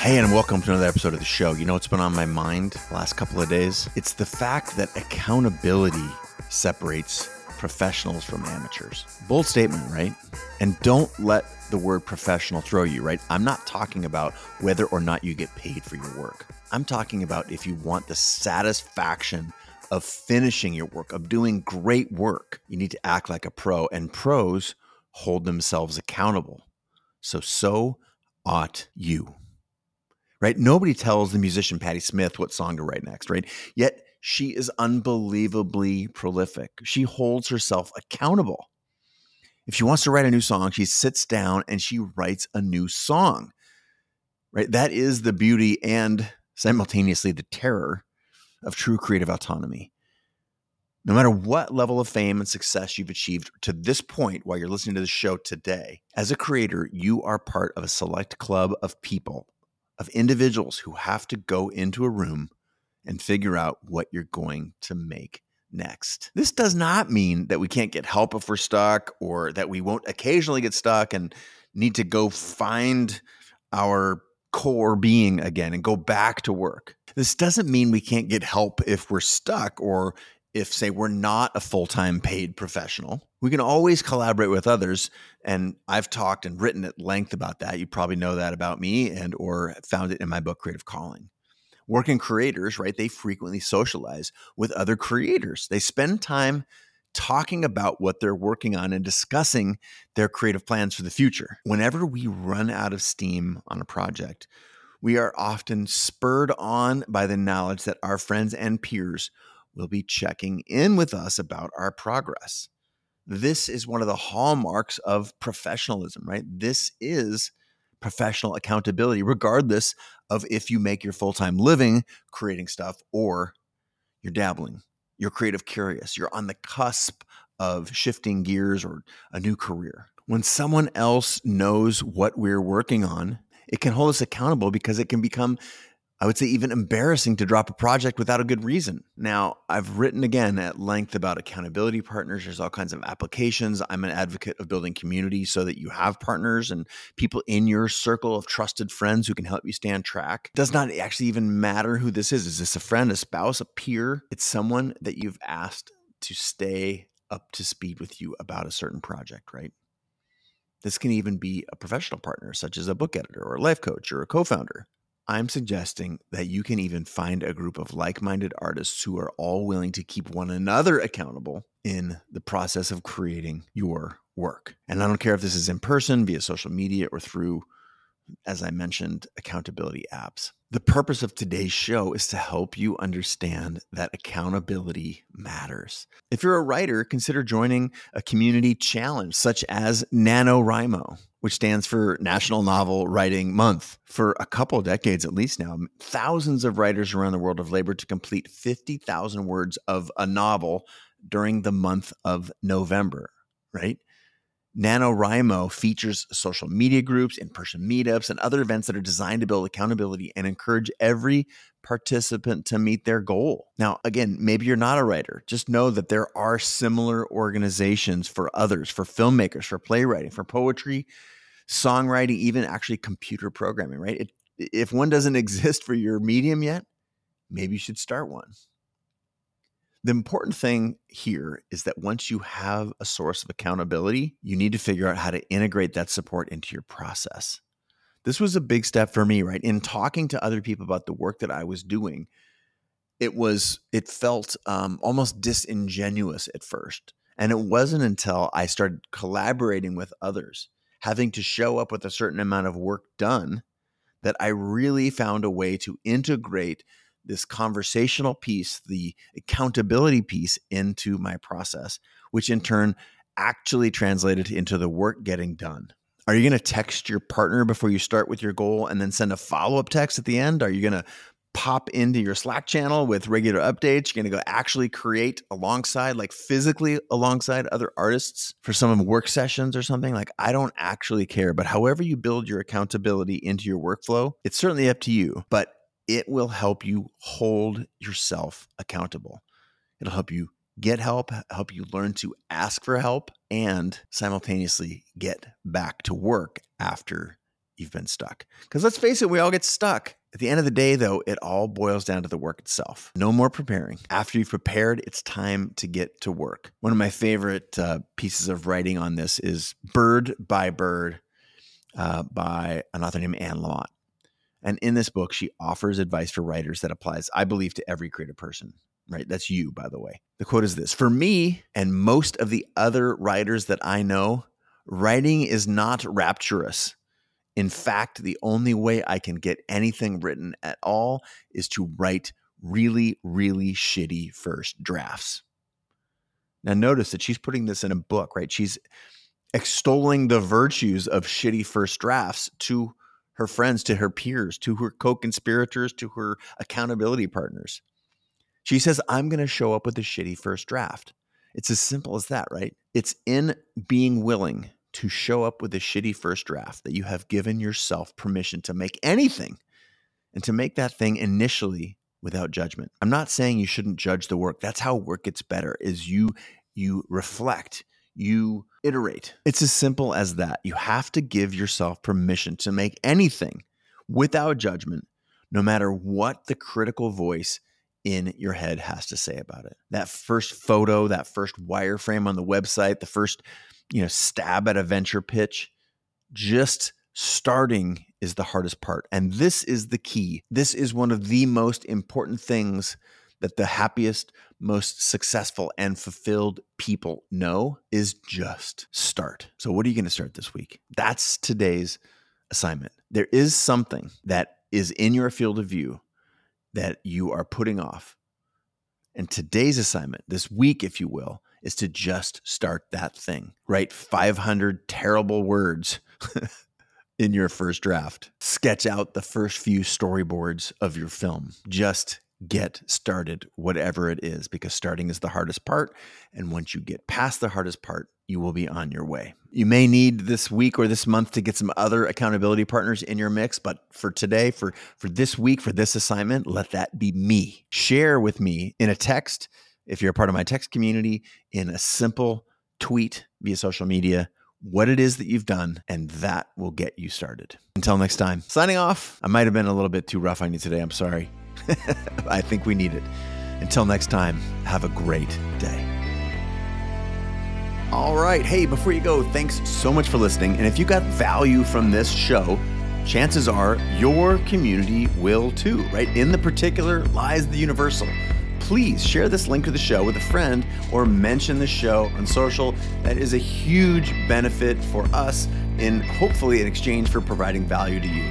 Hey, and welcome to another episode of the show. You know what's been on my mind the last couple of days? It's the fact that accountability separates professionals from amateurs. Bold statement, right? And don't let the word professional throw you, right? I'm not talking about whether or not you get paid for your work. I'm talking about if you want the satisfaction of finishing your work, of doing great work, you need to act like a pro, and pros hold themselves accountable. So, so ought you right? Nobody tells the musician Patti Smith what song to write next, right? Yet she is unbelievably prolific. She holds herself accountable. If she wants to write a new song, she sits down and she writes a new song, right? That is the beauty and simultaneously the terror of true creative autonomy. No matter what level of fame and success you've achieved to this point while you're listening to the show today, as a creator, you are part of a select club of people of individuals who have to go into a room and figure out what you're going to make next. This does not mean that we can't get help if we're stuck or that we won't occasionally get stuck and need to go find our core being again and go back to work. This doesn't mean we can't get help if we're stuck or if say we're not a full-time paid professional we can always collaborate with others and i've talked and written at length about that. You probably know that about me and or found it in my book creative calling. Working creators right they frequently socialize with other creators. They spend time talking about what they're working on and discussing their creative plans for the future. Whenever we run out of steam on a project we are often spurred on by the knowledge that our friends and peers will be checking in with us about our progress. This is one of the hallmarks of professionalism, right? This is professional accountability, regardless of if you make your full time living creating stuff or you're dabbling, you're creative curious, you're on the cusp of shifting gears or a new career. When someone else knows what we're working on, it can hold us accountable because it can become I would say even embarrassing to drop a project without a good reason. Now, I've written again at length about accountability partners. There's all kinds of applications. I'm an advocate of building community so that you have partners and people in your circle of trusted friends who can help you stay on track. It does not actually even matter who this is. Is this a friend, a spouse, a peer? It's someone that you've asked to stay up to speed with you about a certain project, right? This can even be a professional partner, such as a book editor or a life coach or a co founder. I'm suggesting that you can even find a group of like minded artists who are all willing to keep one another accountable in the process of creating your work. And I don't care if this is in person, via social media, or through, as I mentioned, accountability apps. The purpose of today's show is to help you understand that accountability matters. If you're a writer, consider joining a community challenge such as NaNoWriMo, which stands for National Novel Writing Month. For a couple decades at least now, thousands of writers around the world have labored to complete 50,000 words of a novel during the month of November, right? NaNoWriMo features social media groups, in person meetups, and other events that are designed to build accountability and encourage every participant to meet their goal. Now, again, maybe you're not a writer. Just know that there are similar organizations for others, for filmmakers, for playwriting, for poetry, songwriting, even actually computer programming, right? It, if one doesn't exist for your medium yet, maybe you should start one. The important thing here is that once you have a source of accountability, you need to figure out how to integrate that support into your process. This was a big step for me, right? In talking to other people about the work that I was doing, it was, it felt um, almost disingenuous at first. And it wasn't until I started collaborating with others, having to show up with a certain amount of work done, that I really found a way to integrate this conversational piece, the accountability piece into my process, which in turn actually translated into the work getting done. Are you going to text your partner before you start with your goal and then send a follow up text at the end? Are you going to pop into your Slack channel with regular updates? You're going to go actually create alongside, like physically alongside other artists for some of work sessions or something? Like, I don't actually care. But however you build your accountability into your workflow, it's certainly up to you. But it will help you hold yourself accountable. It'll help you get help, help you learn to ask for help, and simultaneously get back to work after you've been stuck. Because let's face it, we all get stuck. At the end of the day, though, it all boils down to the work itself. No more preparing. After you've prepared, it's time to get to work. One of my favorite uh, pieces of writing on this is Bird by Bird uh, by an author named Anne Lamott. And in this book, she offers advice for writers that applies, I believe, to every creative person right? That's you, by the way. The quote is this For me and most of the other writers that I know, writing is not rapturous. In fact, the only way I can get anything written at all is to write really, really shitty first drafts. Now, notice that she's putting this in a book, right? She's extolling the virtues of shitty first drafts to her friends, to her peers, to her co conspirators, to her accountability partners. She says, I'm going to show up with a shitty first draft. It's as simple as that, right? It's in being willing to show up with a shitty first draft that you have given yourself permission to make anything and to make that thing initially without judgment. I'm not saying you shouldn't judge the work. That's how work gets better is you you reflect, you iterate. It's as simple as that. You have to give yourself permission to make anything without judgment, no matter what the critical voice in your head has to say about it. That first photo, that first wireframe on the website, the first, you know, stab at a venture pitch, just starting is the hardest part. And this is the key. This is one of the most important things that the happiest, most successful and fulfilled people know is just start. So what are you going to start this week? That's today's assignment. There is something that is in your field of view that you are putting off. And today's assignment, this week, if you will, is to just start that thing. Write 500 terrible words in your first draft. Sketch out the first few storyboards of your film. Just get started, whatever it is, because starting is the hardest part. And once you get past the hardest part, you will be on your way. You may need this week or this month to get some other accountability partners in your mix, but for today, for for this week, for this assignment, let that be me. Share with me in a text if you're a part of my text community in a simple tweet via social media what it is that you've done, and that will get you started. Until next time, signing off. I might have been a little bit too rough on you today. I'm sorry. I think we need it. Until next time, have a great day. All right. Hey, before you go, thanks so much for listening. And if you got value from this show, chances are your community will too, right? In the particular lies the universal. Please share this link to the show with a friend or mention the show on social. That is a huge benefit for us and hopefully in exchange for providing value to you.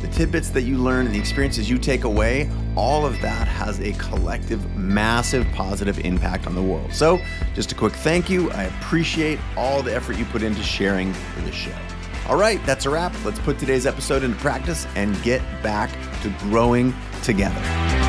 the tidbits that you learn and the experiences you take away, all of that has a collective, massive positive impact on the world. So, just a quick thank you. I appreciate all the effort you put into sharing for this show. All right, that's a wrap. Let's put today's episode into practice and get back to growing together.